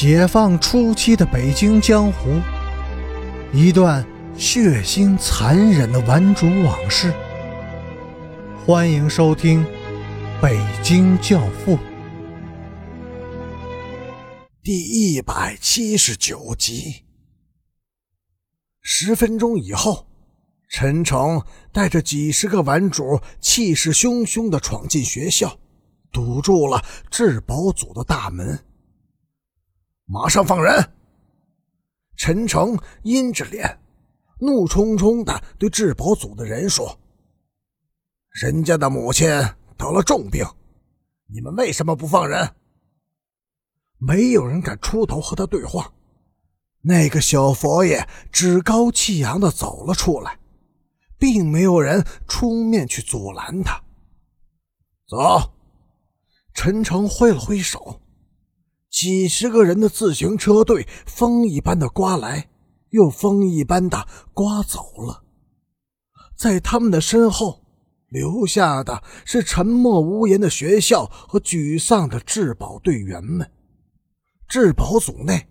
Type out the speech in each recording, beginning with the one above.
解放初期的北京江湖，一段血腥残忍的顽主往事。欢迎收听《北京教父》第一百七十九集。十分钟以后，陈诚带着几十个顽主，气势汹汹的闯进学校，堵住了质保组的大门。马上放人！陈诚阴着脸，怒冲冲的对质保组的人说：“人家的母亲得了重病，你们为什么不放人？”没有人敢出头和他对话。那个小佛爷趾高气扬的走了出来，并没有人出面去阻拦他。走，陈诚挥了挥手。几十个人的自行车队，风一般的刮来，又风一般的刮走了。在他们的身后，留下的是沉默无言的学校和沮丧的质保队员们。质保组内，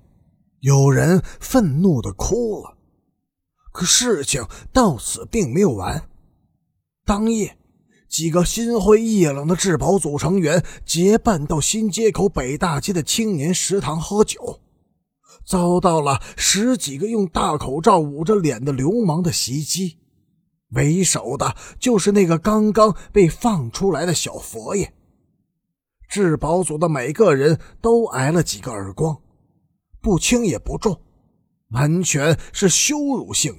有人愤怒的哭了。可事情到此并没有完。当夜。几个心灰意冷的质保组成员结伴到新街口北大街的青年食堂喝酒，遭到了十几个用大口罩捂着脸的流氓的袭击。为首的就是那个刚刚被放出来的小佛爷。质保组的每个人都挨了几个耳光，不轻也不重，完全是羞辱性。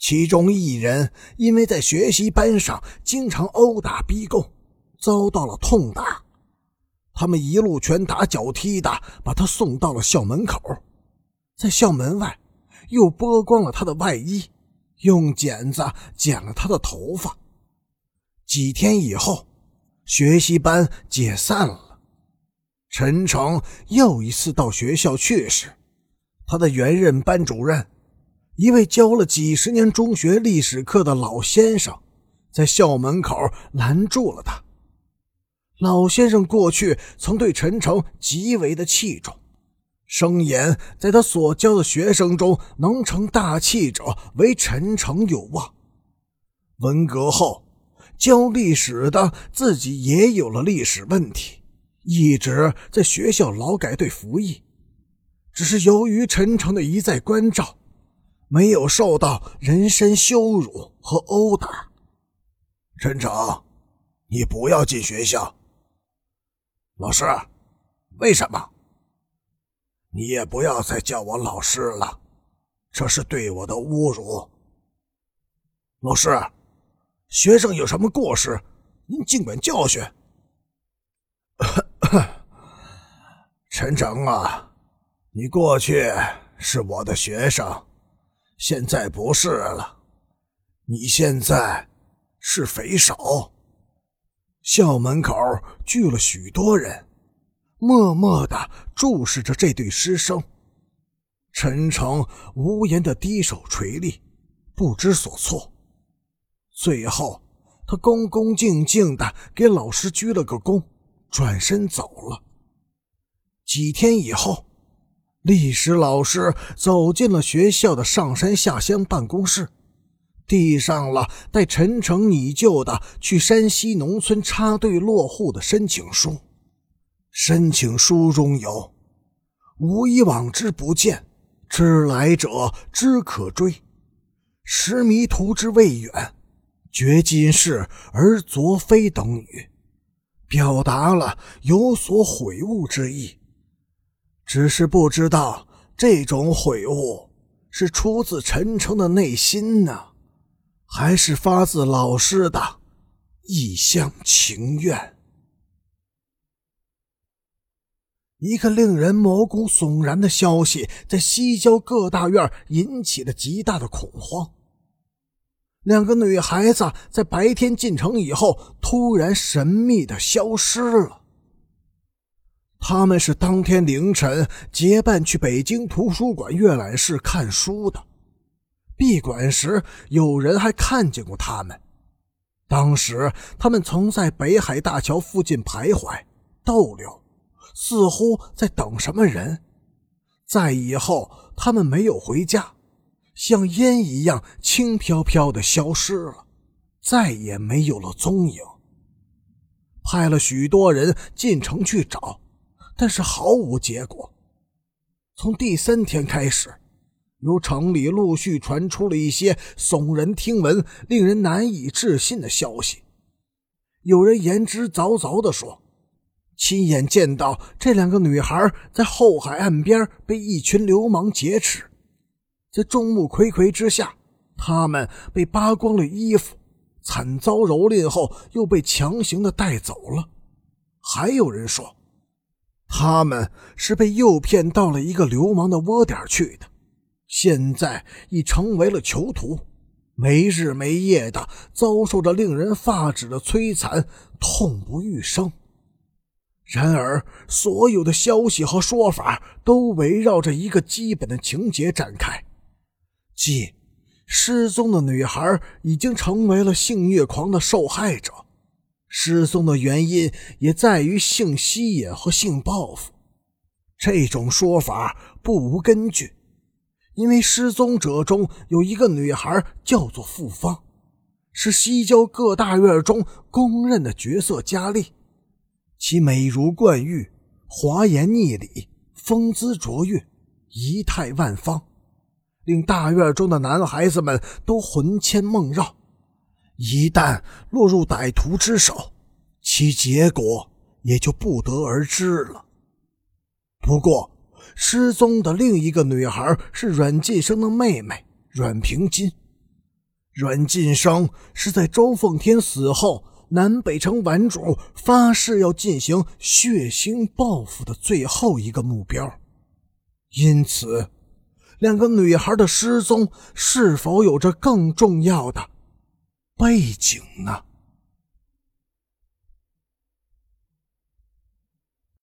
其中一人因为在学习班上经常殴打逼供，遭到了痛打。他们一路拳打脚踢的把他送到了校门口，在校门外又剥光了他的外衣，用剪子剪了他的头发。几天以后，学习班解散了。陈诚又一次到学校去时，他的原任班主任。一位教了几十年中学历史课的老先生，在校门口拦住了他。老先生过去曾对陈诚极为的器重，声言在他所教的学生中，能成大器者为陈诚有望。文革后，教历史的自己也有了历史问题，一直在学校劳改队服役，只是由于陈诚的一再关照。没有受到人身羞辱和殴打，陈诚，你不要进学校。老师，为什么？你也不要再叫我老师了，这是对我的侮辱。老师，学生有什么过失，您尽管教训。陈诚啊，你过去是我的学生。现在不是了，你现在是匪首。校门口聚了许多人，默默的注视着这对师生。陈诚无言的低手垂立，不知所措。最后，他恭恭敬敬的给老师鞠了个躬，转身走了。几天以后。历史老师走进了学校的上山下乡办公室，递上了带陈诚拟就的去山西农村插队落户的申请书。申请书中有：“吾以往之不见，知来者之可追。识迷途之未远，觉今是而昨非等语，表达了有所悔悟之意。只是不知道这种悔悟是出自陈诚的内心呢，还是发自老师的一厢情愿。一个令人毛骨悚然的消息在西郊各大院引起了极大的恐慌。两个女孩子在白天进城以后，突然神秘的消失了。他们是当天凌晨结伴去北京图书馆阅览室看书的。闭馆时，有人还看见过他们。当时，他们曾在北海大桥附近徘徊逗留，似乎在等什么人，再以后，他们没有回家，像烟一样轻飘飘的消失了，再也没有了踪影。派了许多人进城去找，但是毫无结果。从第三天开始，由城里陆续传出了一些耸人听闻、令人难以置信的消息。有人言之凿凿地说。亲眼见到这两个女孩在后海岸边被一群流氓劫持，在众目睽睽之下，他们被扒光了衣服，惨遭蹂躏后又被强行的带走了。还有人说，他们是被诱骗到了一个流氓的窝点去的，现在已成为了囚徒，没日没夜的遭受着令人发指的摧残，痛不欲生。然而，所有的消息和说法都围绕着一个基本的情节展开，即失踪的女孩已经成为了性虐狂的受害者，失踪的原因也在于性吸引和性报复。这种说法不无根据，因为失踪者中有一个女孩叫做傅芳，是西郊各大院中公认的绝色佳丽。其美如冠玉，华颜逆礼，风姿卓越，仪态万方，令大院中的男孩子们都魂牵梦绕。一旦落入歹徒之手，其结果也就不得而知了。不过，失踪的另一个女孩是阮晋生的妹妹阮平金。阮晋生是在周凤天死后。南北城顽主发誓要进行血腥报复的最后一个目标，因此，两个女孩的失踪是否有着更重要的背景呢？